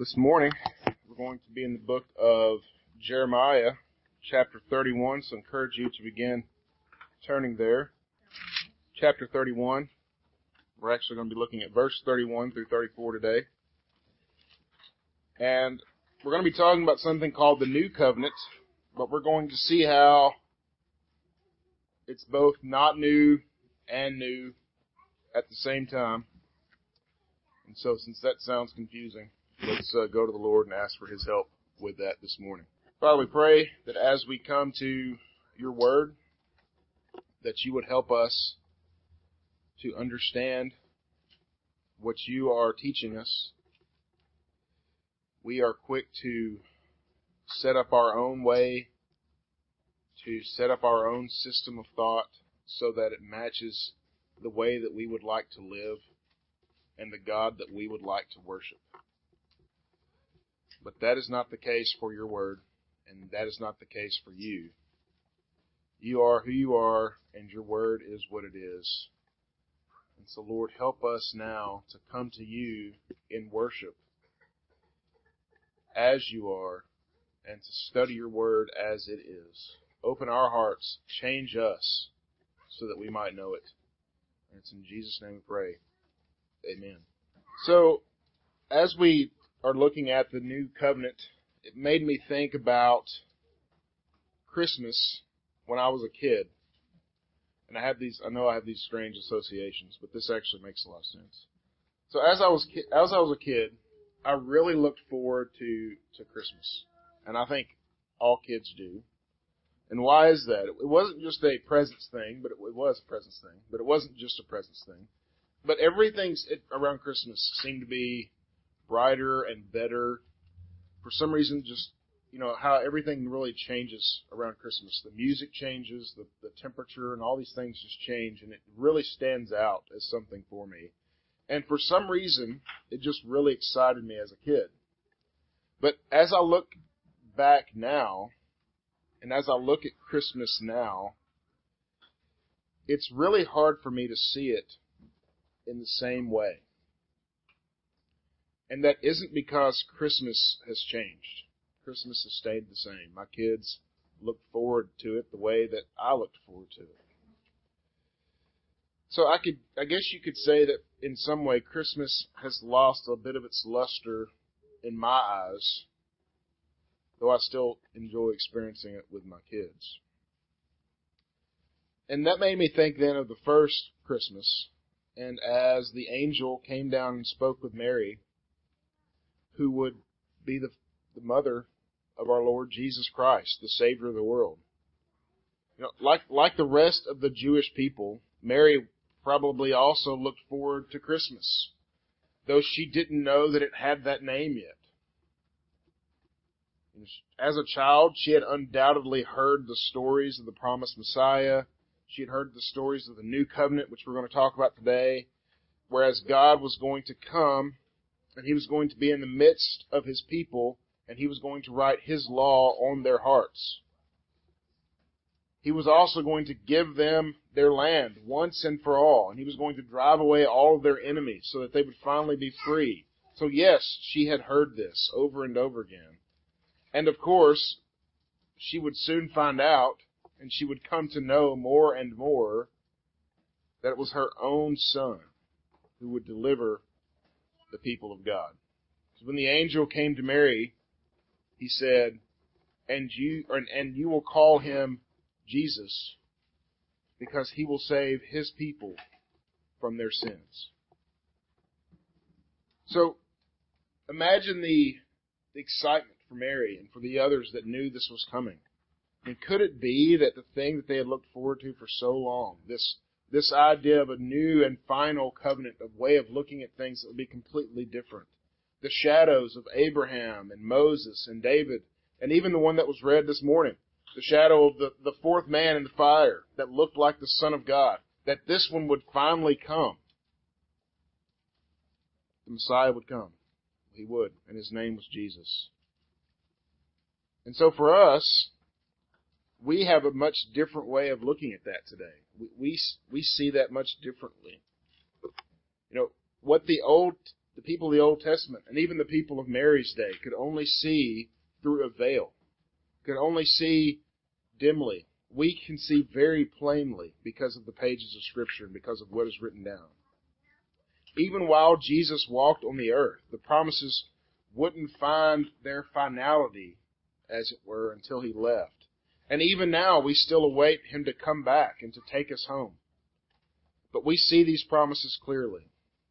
This morning, we're going to be in the book of Jeremiah, chapter 31, so I encourage you to begin turning there. Chapter 31. We're actually going to be looking at verse 31 through 34 today. And we're going to be talking about something called the New Covenant, but we're going to see how it's both not new and new at the same time. And so since that sounds confusing, let's uh, go to the Lord and ask for His help with that this morning. Father, we pray that as we come to your word, that you would help us to understand what you are teaching us. We are quick to set up our own way, to set up our own system of thought so that it matches the way that we would like to live and the God that we would like to worship. But that is not the case for your word, and that is not the case for you. You are who you are, and your word is what it is. And so, Lord, help us now to come to you in worship as you are, and to study your word as it is. Open our hearts, change us, so that we might know it. And it's in Jesus' name we pray. Amen. So, as we are looking at the new covenant, it made me think about Christmas when I was a kid. And I have these, I know I have these strange associations, but this actually makes a lot of sense. So as I was, as I was a kid, I really looked forward to, to Christmas. And I think all kids do. And why is that? It wasn't just a presents thing, but it, it was a presents thing, but it wasn't just a presents thing. But everything around Christmas seemed to be brighter and better. For some reason, just you know how everything really changes around Christmas. The music changes, the the temperature, and all these things just change, and it really stands out as something for me. And for some reason, it just really excited me as a kid. But as I look back now, and as I look at Christmas now, it's really hard for me to see it in the same way. And that isn't because Christmas has changed. Christmas has stayed the same. My kids look forward to it the way that I looked forward to it. So I could, I guess you could say that in some way Christmas has lost a bit of its luster in my eyes, though I still enjoy experiencing it with my kids. And that made me think then of the first Christmas, and as the angel came down and spoke with Mary, who would be the, the mother of our Lord Jesus Christ, the Savior of the world. You know, like like the rest of the Jewish people, Mary probably also looked forward to Christmas, though she didn't know that it had that name yet. As a child, she had undoubtedly heard the stories of the promised Messiah. She had heard the stories of the new covenant, which we're going to talk about today, whereas God was going to come and he was going to be in the midst of his people, and he was going to write his law on their hearts. He was also going to give them their land once and for all, and he was going to drive away all of their enemies so that they would finally be free. So yes, she had heard this over and over again. And of course, she would soon find out, and she would come to know more and more that it was her own son who would deliver the people of God. So when the angel came to Mary, he said, and you, and you will call him Jesus because he will save his people from their sins. So imagine the, the excitement for Mary and for the others that knew this was coming. And could it be that the thing that they had looked forward to for so long, this this idea of a new and final covenant, of way of looking at things that would be completely different. The shadows of Abraham and Moses and David, and even the one that was read this morning, the shadow of the, the fourth man in the fire that looked like the Son of God, that this one would finally come. The Messiah would come. He would, and his name was Jesus. And so for us, we have a much different way of looking at that today. We, we, we see that much differently. You know, what the Old, the people of the Old Testament and even the people of Mary's day could only see through a veil, could only see dimly. We can see very plainly because of the pages of Scripture and because of what is written down. Even while Jesus walked on the earth, the promises wouldn't find their finality, as it were, until he left. And even now, we still await him to come back and to take us home. But we see these promises clearly.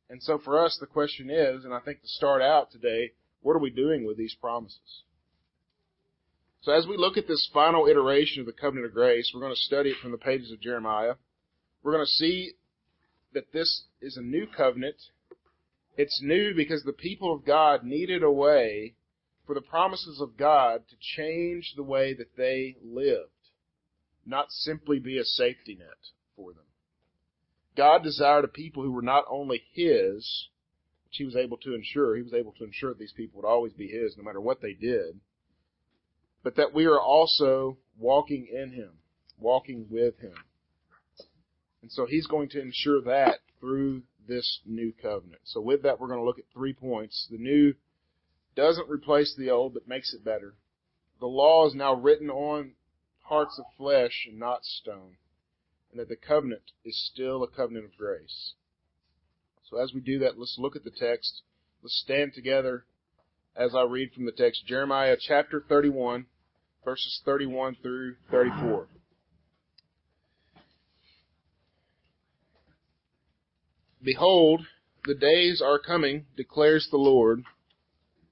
And so for us, the question is, and I think to start out today, what are we doing with these promises? So as we look at this final iteration of the covenant of grace, we're going to study it from the pages of Jeremiah. We're going to see that this is a new covenant. It's new because the people of God needed a way for the promises of God to change the way that they lived, not simply be a safety net for them. God desired a people who were not only His, which He was able to ensure, He was able to ensure that these people would always be His no matter what they did, but that we are also walking in Him, walking with Him. And so He's going to ensure that through this new covenant. So with that, we're going to look at three points. The new doesn't replace the old, but makes it better. The law is now written on hearts of flesh and not stone. And that the covenant is still a covenant of grace. So as we do that, let's look at the text. Let's stand together as I read from the text, Jeremiah chapter 31, verses 31 through 34. Behold, the days are coming, declares the Lord,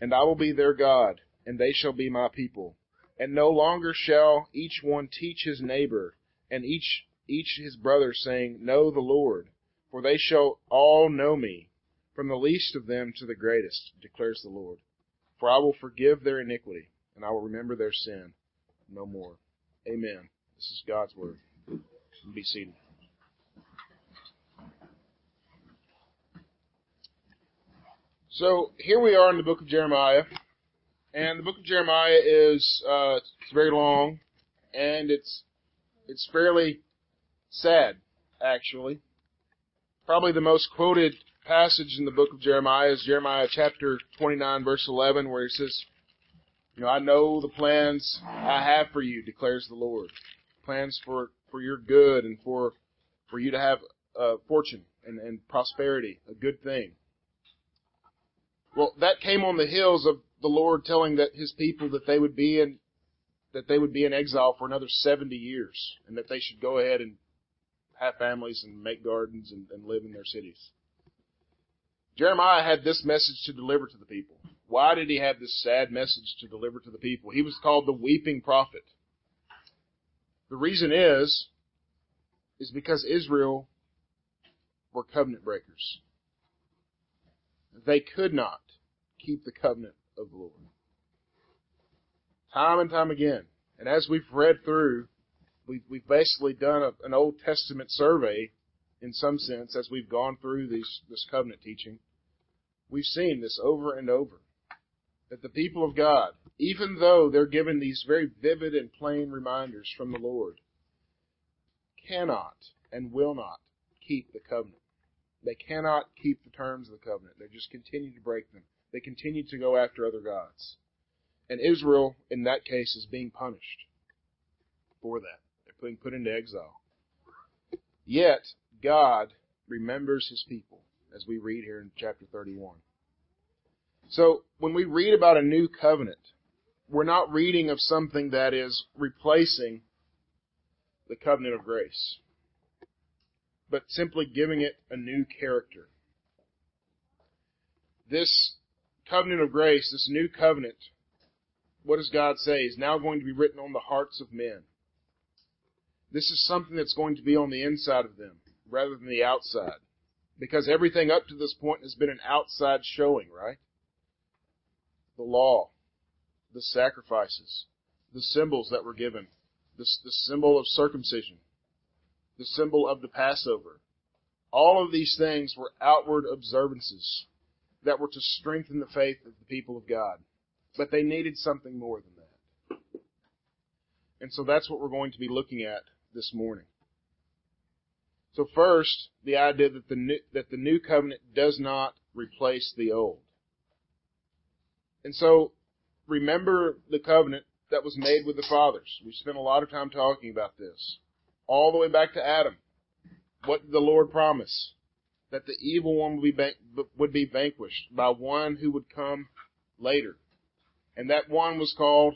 and I will be their God, and they shall be my people. And no longer shall each one teach his neighbor, and each each his brother, saying, Know the Lord, for they shall all know me, from the least of them to the greatest, declares the Lord. For I will forgive their iniquity, and I will remember their sin no more. Amen. This is God's word. Be seated. So here we are in the book of Jeremiah, and the book of Jeremiah is uh, it's very long, and it's it's fairly sad, actually. Probably the most quoted passage in the book of Jeremiah is Jeremiah chapter 29, verse 11, where he says, "You know, I know the plans I have for you," declares the Lord, plans for for your good and for for you to have uh, fortune and, and prosperity, a good thing. Well, that came on the heels of the Lord telling that his people that they would be in that they would be in exile for another 70 years and that they should go ahead and have families and make gardens and, and live in their cities. Jeremiah had this message to deliver to the people. Why did he have this sad message to deliver to the people? He was called the weeping prophet. The reason is, is because Israel were covenant breakers. They could not keep the covenant of the Lord. Time and time again. And as we've read through, we've, we've basically done a, an Old Testament survey in some sense as we've gone through these, this covenant teaching. We've seen this over and over. That the people of God, even though they're given these very vivid and plain reminders from the Lord, cannot and will not keep the covenant. They cannot keep the terms of the covenant. They just continue to break them. They continue to go after other gods. And Israel, in that case, is being punished for that. They're being put into exile. Yet, God remembers his people, as we read here in chapter 31. So, when we read about a new covenant, we're not reading of something that is replacing the covenant of grace but simply giving it a new character. This covenant of grace, this new covenant, what does God say, is now going to be written on the hearts of men. This is something that's going to be on the inside of them rather than the outside. Because everything up to this point has been an outside showing, right? The law, the sacrifices, the symbols that were given, the, the symbol of circumcision, the symbol of the Passover. All of these things were outward observances that were to strengthen the faith of the people of God. But they needed something more than that. And so that's what we're going to be looking at this morning. So first, the idea that the new, that the new covenant does not replace the old. And so, remember the covenant that was made with the fathers. We spent a lot of time talking about this. All the way back to Adam. What did the Lord promise? That the evil one would be, would be vanquished by one who would come later. And that one was called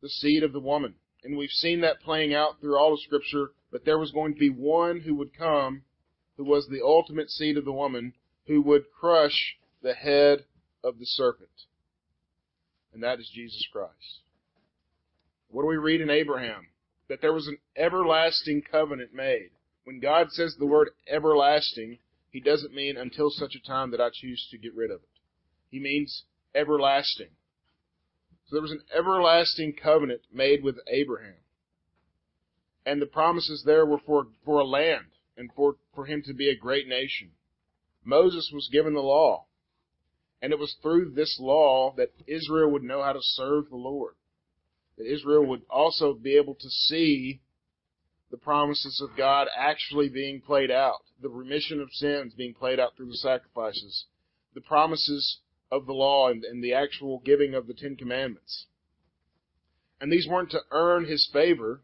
the seed of the woman. And we've seen that playing out through all of scripture, but there was going to be one who would come who was the ultimate seed of the woman who would crush the head of the serpent. And that is Jesus Christ. What do we read in Abraham? That there was an everlasting covenant made. When God says the word everlasting, He doesn't mean until such a time that I choose to get rid of it. He means everlasting. So there was an everlasting covenant made with Abraham. And the promises there were for, for a land and for, for him to be a great nation. Moses was given the law. And it was through this law that Israel would know how to serve the Lord. That Israel would also be able to see the promises of God actually being played out. The remission of sins being played out through the sacrifices. The promises of the law and, and the actual giving of the Ten Commandments. And these weren't to earn his favor,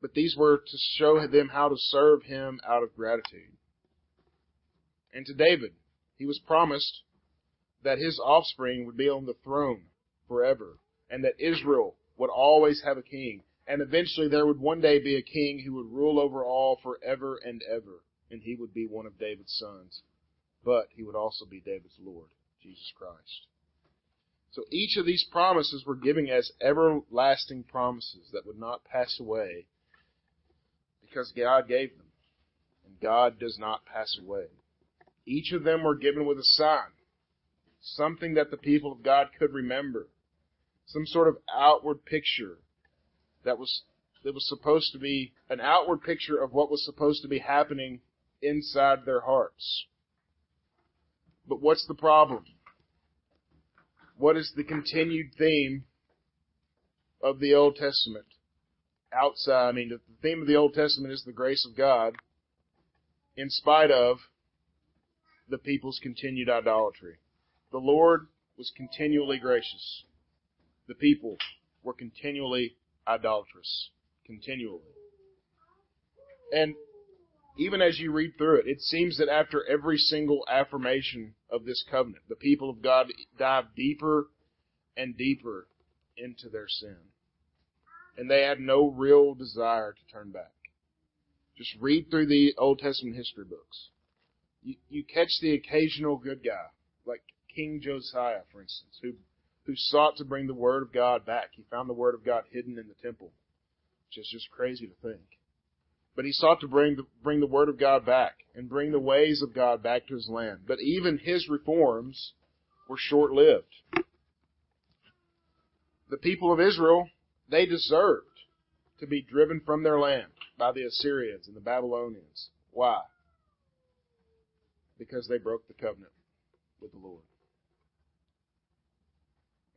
but these were to show them how to serve him out of gratitude. And to David, he was promised that his offspring would be on the throne forever, and that Israel would always have a king, and eventually there would one day be a king who would rule over all forever and ever, and he would be one of David's sons. But he would also be David's Lord. Jesus Christ. So each of these promises were given as everlasting promises that would not pass away because God gave them. And God does not pass away. Each of them were given with a sign, something that the people of God could remember, some sort of outward picture that was that was supposed to be an outward picture of what was supposed to be happening inside their hearts. But what's the problem? what is the continued theme of the Old Testament? Outside, I mean, the theme of the Old Testament is the grace of God, in spite of the people's continued idolatry. The Lord was continually gracious. The people were continually idolatrous. Continually. And even as you read through it, it seems that after every single affirmation of this covenant, the people of God dive deeper and deeper into their sin. And they had no real desire to turn back. Just read through the Old Testament history books. You, you catch the occasional good guy, like King Josiah, for instance, who, who sought to bring the Word of God back. He found the Word of God hidden in the temple, which is just crazy to think. But he sought to bring the, bring the word of God back and bring the ways of God back to his land. But even his reforms were short-lived. The people of Israel, they deserved to be driven from their land by the Assyrians and the Babylonians. Why? Because they broke the covenant with the Lord.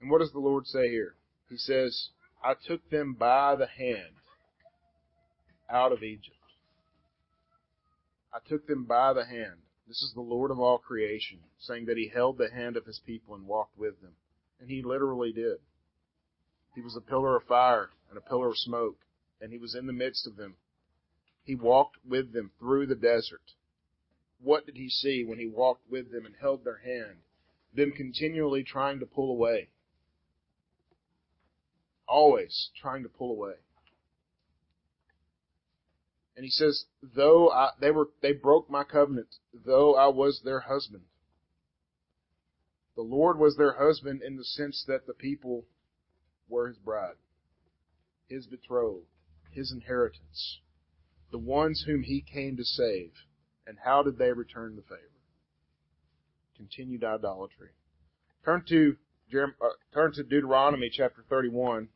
And what does the Lord say here? He says, I took them by the hand out of Egypt. I took them by the hand. This is the Lord of all creation, saying that he held the hand of his people and walked with them. And he literally did. He was a pillar of fire and a pillar of smoke, and he was in the midst of them. He walked with them through the desert. What did he see when he walked with them and held their hand? Them continually trying to pull away. Always trying to pull away. And he says, though I, they were, they broke my covenant, though I was their husband. The Lord was their husband in the sense that the people were his bride, his betrothed, his inheritance, the ones whom he came to save. And how did they return the favor? Continued idolatry. Turn to uh, turn to Deuteronomy chapter 31.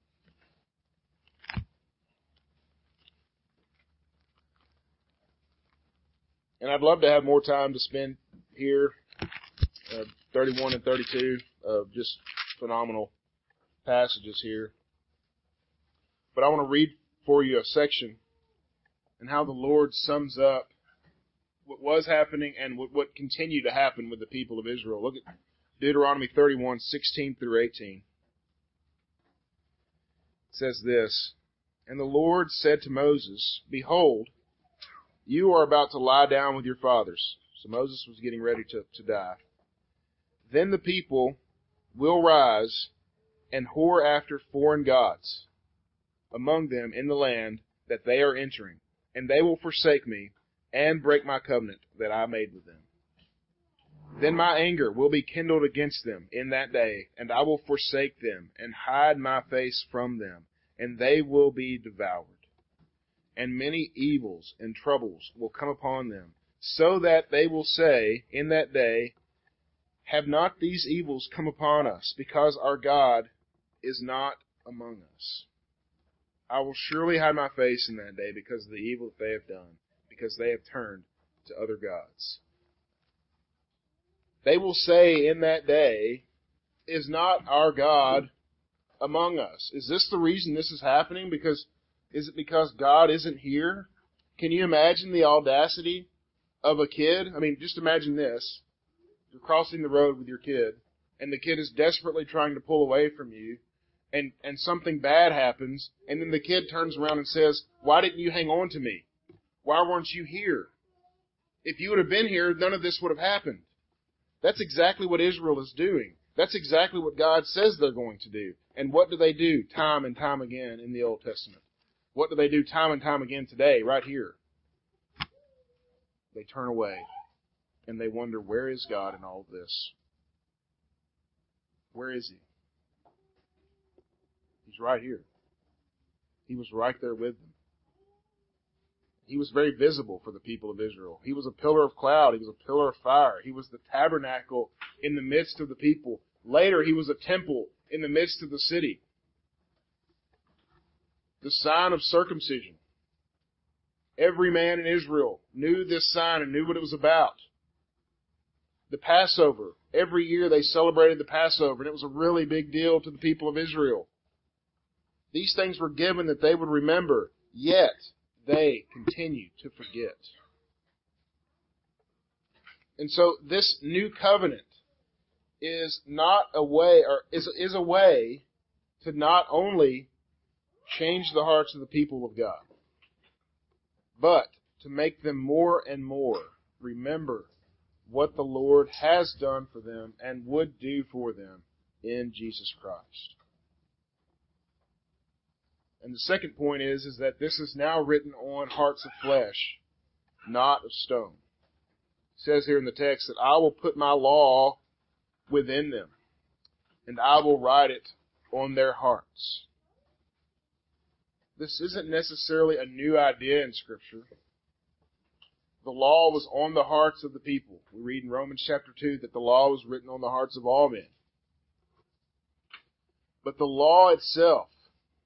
And I'd love to have more time to spend here. Uh, 31 and 32 of just phenomenal passages here. But I want to read for you a section and how the Lord sums up what was happening and what, what continued to happen with the people of Israel. Look at Deuteronomy 31, 16 through 18. It says this, And the Lord said to Moses, Behold, you are about to lie down with your fathers. So Moses was getting ready to, to die. Then the people will rise and whore after foreign gods among them in the land that they are entering, and they will forsake me and break my covenant that I made with them. Then my anger will be kindled against them in that day, and I will forsake them and hide my face from them, and they will be devoured. And many evils and troubles will come upon them, so that they will say in that day, Have not these evils come upon us, because our God is not among us? I will surely hide my face in that day because of the evil that they have done, because they have turned to other gods. They will say in that day, Is not our God among us? Is this the reason this is happening? Because is it because God isn't here? Can you imagine the audacity of a kid? I mean, just imagine this. You're crossing the road with your kid, and the kid is desperately trying to pull away from you, and, and something bad happens, and then the kid turns around and says, Why didn't you hang on to me? Why weren't you here? If you would have been here, none of this would have happened. That's exactly what Israel is doing. That's exactly what God says they're going to do. And what do they do time and time again in the Old Testament? What do they do time and time again today, right here? They turn away and they wonder, where is God in all of this? Where is He? He's right here. He was right there with them. He was very visible for the people of Israel. He was a pillar of cloud. He was a pillar of fire. He was the tabernacle in the midst of the people. Later, he was a temple in the midst of the city. The sign of circumcision. Every man in Israel knew this sign and knew what it was about. The Passover. Every year they celebrated the Passover, and it was a really big deal to the people of Israel. These things were given that they would remember, yet they continue to forget. And so this new covenant is not a way, or is, is a way to not only change the hearts of the people of God, but to make them more and more remember what the Lord has done for them and would do for them in Jesus Christ. And the second point is, is that this is now written on hearts of flesh, not of stone. It says here in the text that I will put my law within them, and I will write it on their hearts. This isn't necessarily a new idea in Scripture. The law was on the hearts of the people. We read in Romans chapter 2 that the law was written on the hearts of all men. But the law itself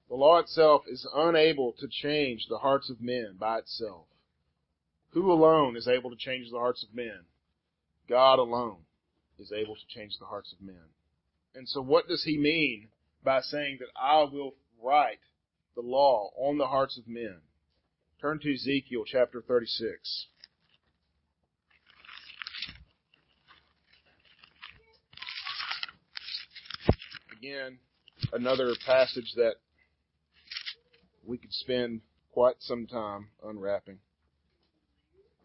the law itself is unable to change the hearts of men by itself. Who alone is able to change the hearts of men? God alone is able to change the hearts of men. And so what does he mean by saying that I will write the law on the hearts of men? Turn to Ezekiel chapter 36. Again, another passage that we could spend quite some time unwrapping.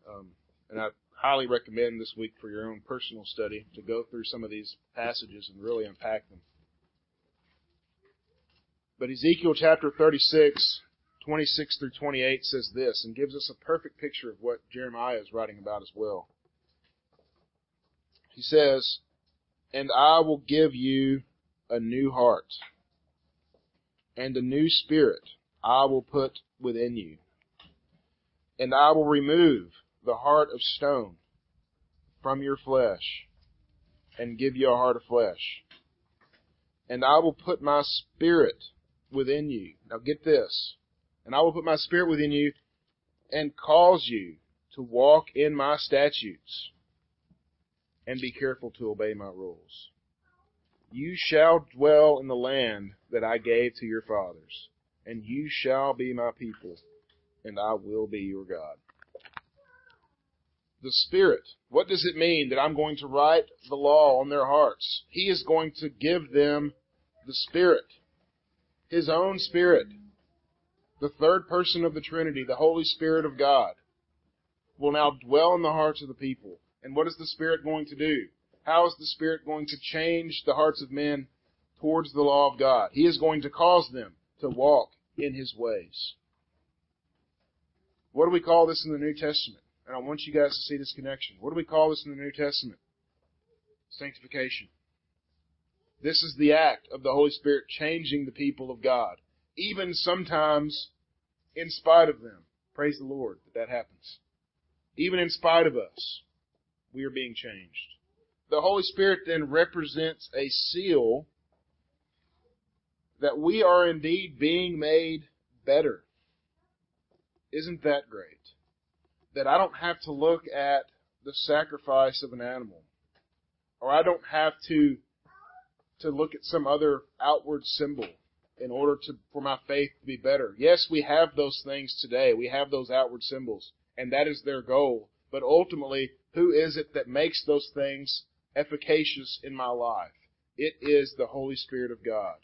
Um, and I highly recommend this week for your own personal study to go through some of these passages and really unpack them. But Ezekiel chapter 36, 26 through 28 says this and gives us a perfect picture of what Jeremiah is writing about as well. He says, And I will give you a new heart and a new spirit I will put within you. And I will remove the heart of stone from your flesh and give you a heart of flesh. And I will put my spirit within you. Now get this. And I will put my spirit within you and cause you to walk in my statutes and be careful to obey my rules. You shall dwell in the land that I gave to your fathers, and you shall be my people, and I will be your God. The Spirit. What does it mean that I'm going to write the law on their hearts? He is going to give them the Spirit. His own Spirit. The third person of the Trinity, the Holy Spirit of God, will now dwell in the hearts of the people. And what is the Spirit going to do? How is the Spirit going to change the hearts of men towards the law of God? He is going to cause them to walk in His ways. What do we call this in the New Testament? And I want you guys to see this connection. What do we call this in the New Testament? Sanctification. This is the act of the Holy Spirit changing the people of God, even sometimes in spite of them. Praise the Lord that that happens. Even in spite of us, we are being changed. The Holy Spirit then represents a seal that we are indeed being made better. Isn't that great? That I don't have to look at the sacrifice of an animal, or I don't have to to look at some other outward symbol in order to for my faith to be better. Yes, we have those things today. We have those outward symbols, and that is their goal. But ultimately, who is it that makes those things efficacious in my life? It is the Holy Spirit of God.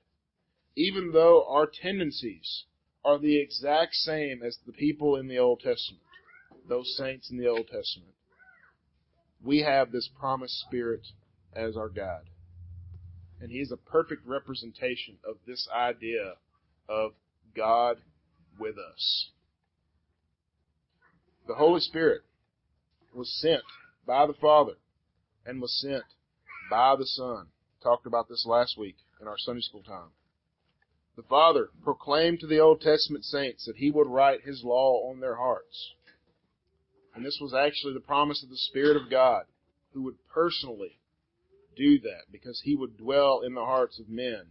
Even though our tendencies are the exact same as the people in the Old Testament, those saints in the Old Testament, we have this promised Spirit as our guide. And He is a perfect representation of this idea of God with us. The Holy Spirit was sent by the Father and was sent by the Son. Talked about this last week in our Sunday school time. The Father proclaimed to the Old Testament saints that He would write His law on their hearts. And this was actually the promise of the Spirit of God, who would personally do that because He would dwell in the hearts of men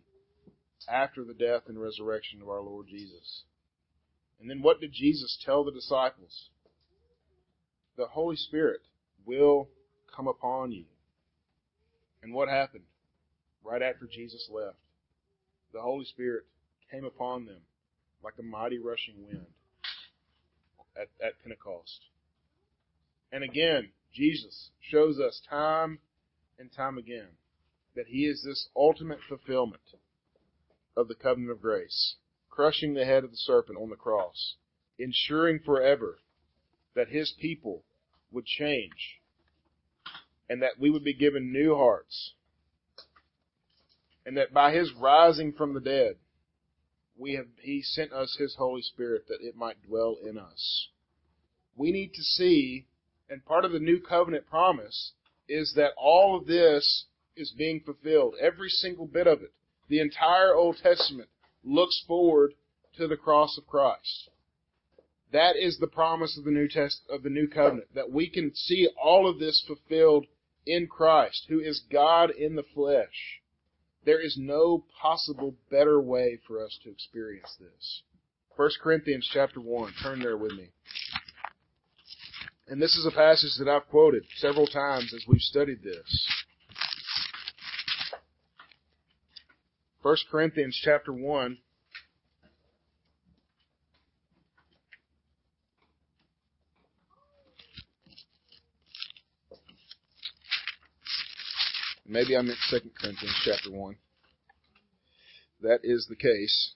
after the death and resurrection of our Lord Jesus. And then what did Jesus tell the disciples? the Holy Spirit will come upon you. And what happened? Right after Jesus left, the Holy Spirit came upon them like a mighty rushing wind at, at Pentecost. And again, Jesus shows us time and time again that He is this ultimate fulfillment of the covenant of grace, crushing the head of the serpent on the cross, ensuring forever that His people would change and that we would be given new hearts and that by his rising from the dead we have he sent us his holy spirit that it might dwell in us. We need to see and part of the new covenant promise is that all of this is being fulfilled every single bit of it the entire old testament looks forward to the cross of christ that is the promise of the New Test of the New Covenant that we can see all of this fulfilled in Christ, who is God in the flesh. There is no possible better way for us to experience this. 1 Corinthians chapter 1. Turn there with me. And this is a passage that I've quoted several times as we've studied this. 1 Corinthians chapter 1 Maybe I meant 2 Corinthians chapter 1. That is the case.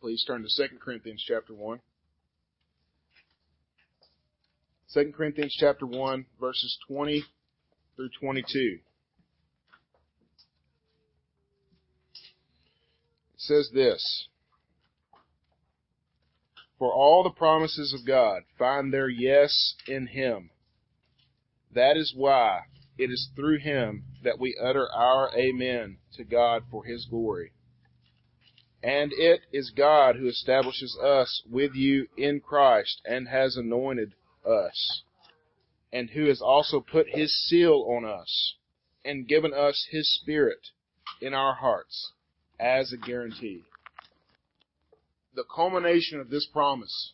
Please turn to 2 Corinthians chapter 1. 2 Corinthians chapter 1 verses 20 through 22. It says this, For all the promises of God find their yes in Him. That is why it is through him that we utter our Amen to God for his glory. And it is God who establishes us with you in Christ and has anointed us. and who has also put his seal on us and given us his spirit in our hearts as a guarantee. The culmination of this promise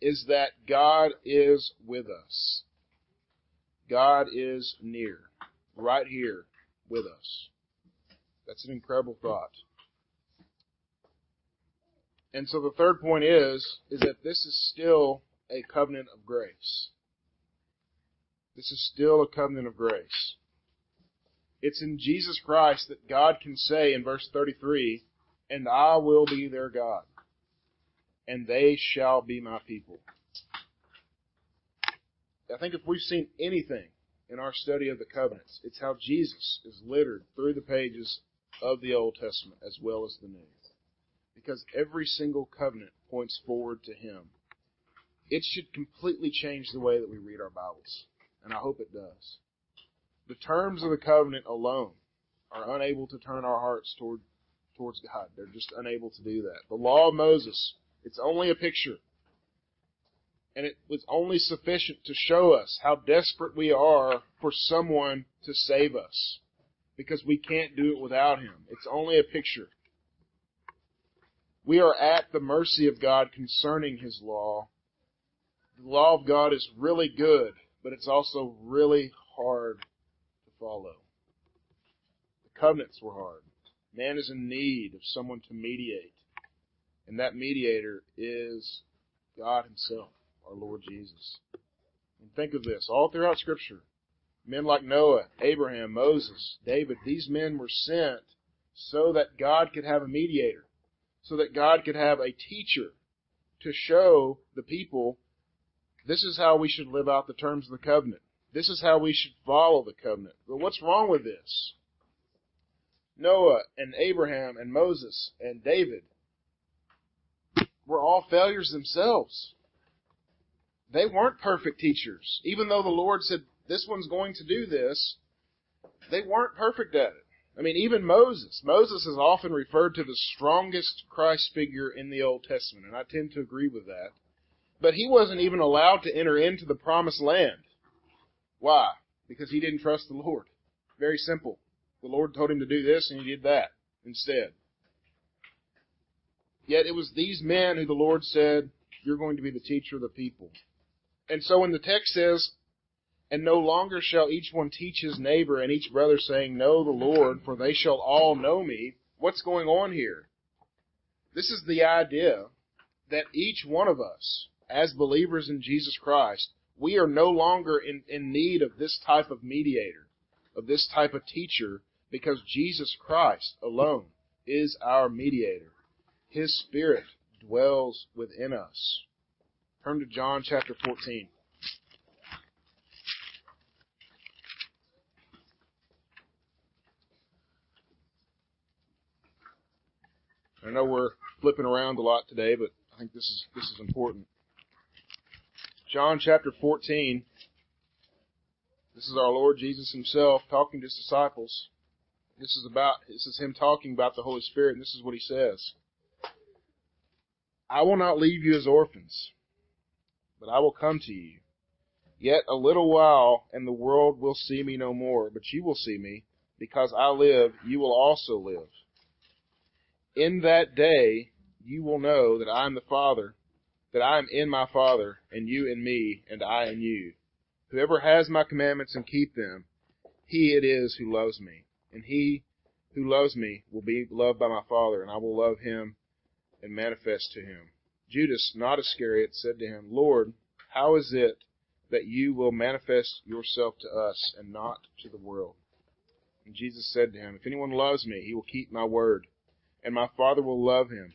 is that God is with us. God is near, right here with us. That's an incredible thought. And so the third point is, is that this is still a covenant of grace. This is still a covenant of grace. It's in Jesus Christ that God can say in verse 33, and I will be their God, and they shall be my people. I think if we've seen anything in our study of the covenants, it's how Jesus is littered through the pages of the Old Testament as well as the New because every single covenant points forward to Him. It should completely change the way that we read our Bibles, and I hope it does. The terms of the covenant alone are unable to turn our hearts toward towards God. They're just unable to do that. The law of Moses, it's only a picture. And it was only sufficient to show us how desperate we are for someone to save us. Because we can't do it without Him. It's only a picture. We are at the mercy of God concerning His law. The law of God is really good, but it's also really hard to follow. The covenants were hard. Man is in need of someone to mediate. And that mediator is God Himself, our Lord Jesus. And think of this, all throughout Scripture, men like Noah, Abraham, Moses, David, these men were sent so that God could have a mediator so that God could have a teacher to show the people this is how we should live out the terms of the covenant. This is how we should follow the covenant. But what's wrong with this? Noah and Abraham and Moses and David were all failures themselves. They weren't perfect teachers. Even though the Lord said, this one's going to do this, they weren't perfect at it. I mean, even Moses. Moses is often referred to the strongest Christ figure in the Old Testament, and I tend to agree with that. But he wasn't even allowed to enter into the promised land. Why? Because he didn't trust the Lord. Very simple. The Lord told him to do this, and he did that instead. Yet it was these men who the Lord said, You're going to be the teacher of the people. And so when the text says, and no longer shall each one teach his neighbor and each brother saying, Know the Lord, for they shall all know me. What's going on here? This is the idea that each one of us, as believers in Jesus Christ, we are no longer in, in need of this type of mediator, of this type of teacher, because Jesus Christ alone is our mediator. His Spirit dwells within us. Turn to John chapter 14. I know we're flipping around a lot today, but I think this is this is important. John chapter 14. This is our Lord Jesus himself talking to his disciples. This is about this is him talking about the Holy Spirit, and this is what he says. I will not leave you as orphans, but I will come to you. Yet a little while, and the world will see me no more, but you will see me, because I live, you will also live. In that day you will know that I am the Father, that I am in my Father, and you in me, and I in you. Whoever has my commandments and keep them, he it is who loves me. And he who loves me will be loved by my Father, and I will love him and manifest to him. Judas, not Iscariot, said to him, Lord, how is it that you will manifest yourself to us and not to the world? And Jesus said to him, If anyone loves me, he will keep my word and my Father will love him,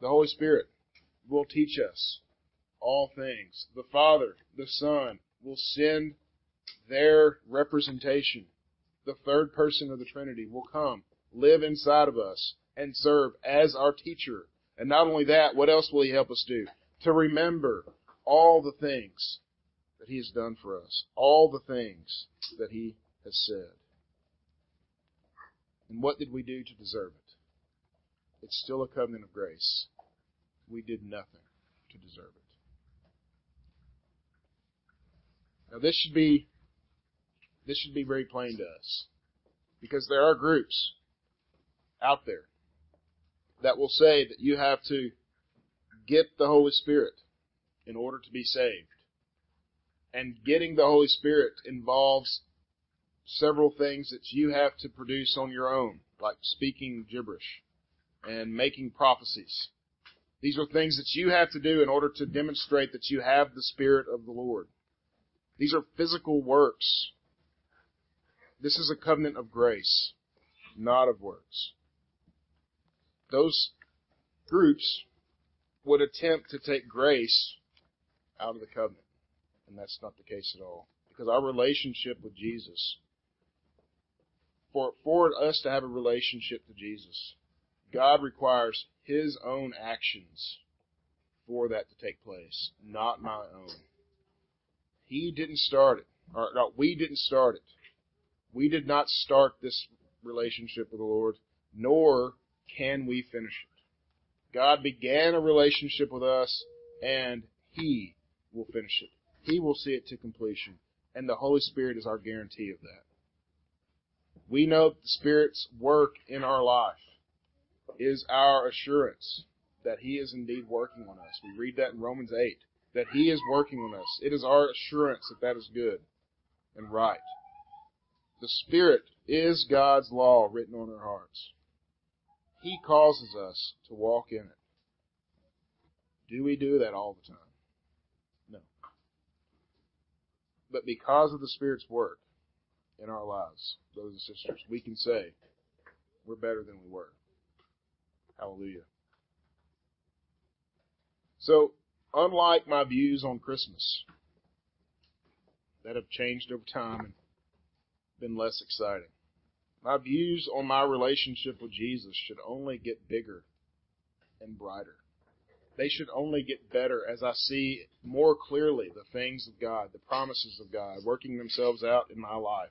The Holy Spirit will teach us all things. The Father, the Son, will send their representation. The third person of the Trinity will come, live inside of us, and serve as our teacher. And not only that, what else will he help us do? To remember all the things that he has done for us, all the things that he has said. And what did we do to deserve it? It's still a covenant of grace. We did nothing to deserve it. Now this should be this should be very plain to us. Because there are groups out there that will say that you have to get the Holy Spirit in order to be saved. And getting the Holy Spirit involves several things that you have to produce on your own, like speaking gibberish and making prophecies. These are things that you have to do in order to demonstrate that you have the Spirit of the Lord. These are physical works. This is a covenant of grace, not of works. Those groups would attempt to take grace out of the covenant. And that's not the case at all. Because our relationship with Jesus, for, for us to have a relationship to Jesus, God requires His own actions for that to take place, not my own. He didn't start it. Or, no, we didn't start it. We did not start this relationship with the Lord, nor can we finish it. God began a relationship with us, and He will finish it. He will see it to completion. And the Holy Spirit is our guarantee of that. We know the Spirit's work in our life is our assurance that He is indeed working on us. We read that in Romans 8, that He is working on us. It is our assurance that that is good and right. The Spirit is God's law written on our hearts. He causes us to walk in it. Do we do that all the time? No. But because of the Spirit's work in our lives, brothers and sisters, we can say we're better than we were. Hallelujah. So, unlike my views on Christmas that have changed over time and been less exciting, my views on my relationship with Jesus should only get bigger and brighter. They should only get better as I see more clearly the things of God, the promises of God working themselves out in my life.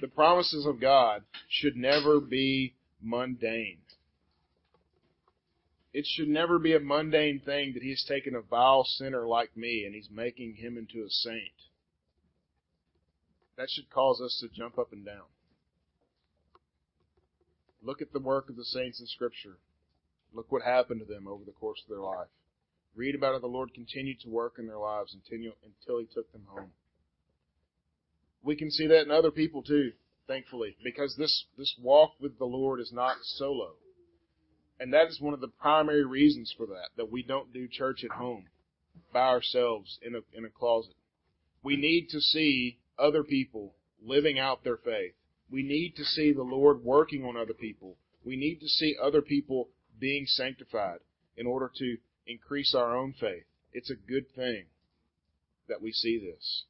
The promises of God should never be mundane. It should never be a mundane thing that he's taken a vile sinner like me and he's making him into a saint. That should cause us to jump up and down. Look at the work of the saints in Scripture. Look what happened to them over the course of their life. Read about how the Lord continued to work in their lives until, until He took them home. We can see that in other people too, thankfully, because this, this walk with the Lord is not solo. And that is one of the primary reasons for that, that we don't do church at home by ourselves in a, in a closet. We need to see other people living out their faith. We need to see the Lord working on other people. We need to see other people being sanctified in order to increase our own faith. It's a good thing that we see this.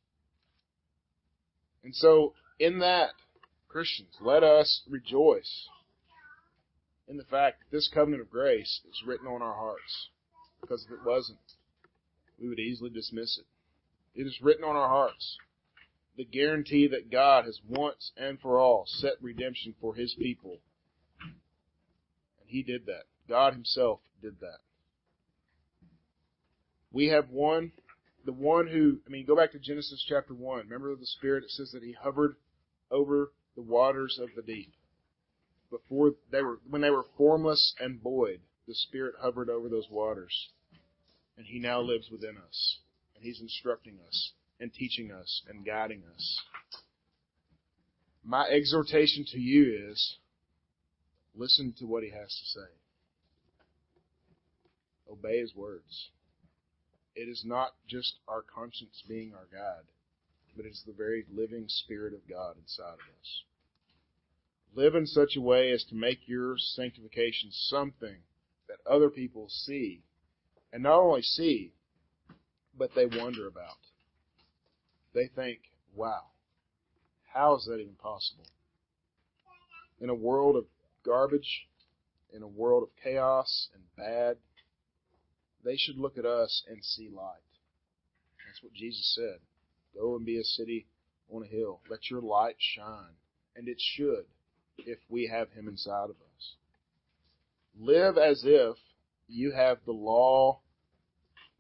And so, in that, Christians, let us rejoice in the fact that this covenant of grace is written on our hearts. Because if it wasn't, we would easily dismiss it. It is written on our hearts. The guarantee that God has once and for all set redemption for His people. And He did that. God Himself did that. We have one, the one who, I mean, go back to Genesis chapter 1. Remember the Spirit, it says that He hovered over the waters of the deep before they were when they were formless and void, the Spirit hovered over those waters. And He now lives within us. And He's instructing us and teaching us and guiding us. My exhortation to you is listen to what He has to say. Obey His words. It is not just our conscience being our guide, but it's the very living Spirit of God inside of us. Live in such a way as to make your sanctification something that other people see. And not only see, but they wonder about. they think, wow, how is that even possible? In a world of garbage, in a world of chaos and bad, they should look at us and see light. That's what Jesus said. Go and be a city on a hill. Let your light shine. And it should if we have Him inside of us. Live as if you have the law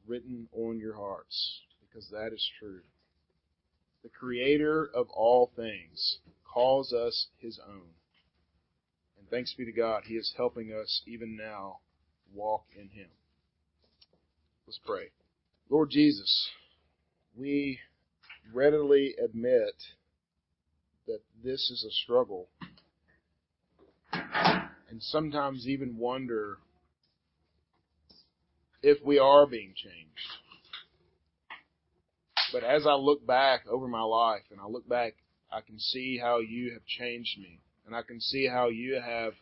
written on your hearts, because that is true. The Creator of all things calls us His own. And thanks be to God, He is helping us even now walk in Him. Let's pray. Lord Jesus, we readily admit that this is a struggle and sometimes even wonder if we are being changed. But as I look back over my life and I look back, I can see how you have changed me and I can see how you have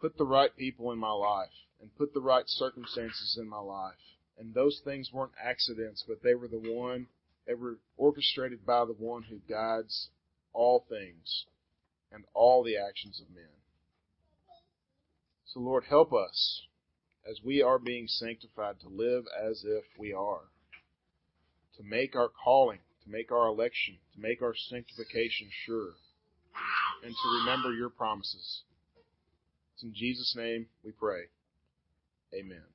put the right people in my life and put the right circumstances in my life. And those things weren't accidents, but they were the one, they were orchestrated by the one who guides all things and all the actions of men. So Lord, help us as we are being sanctified to live as if we are, to make our calling, to make our election, to make our sanctification sure, and to remember your promises. It's in Jesus' name we pray. Amen.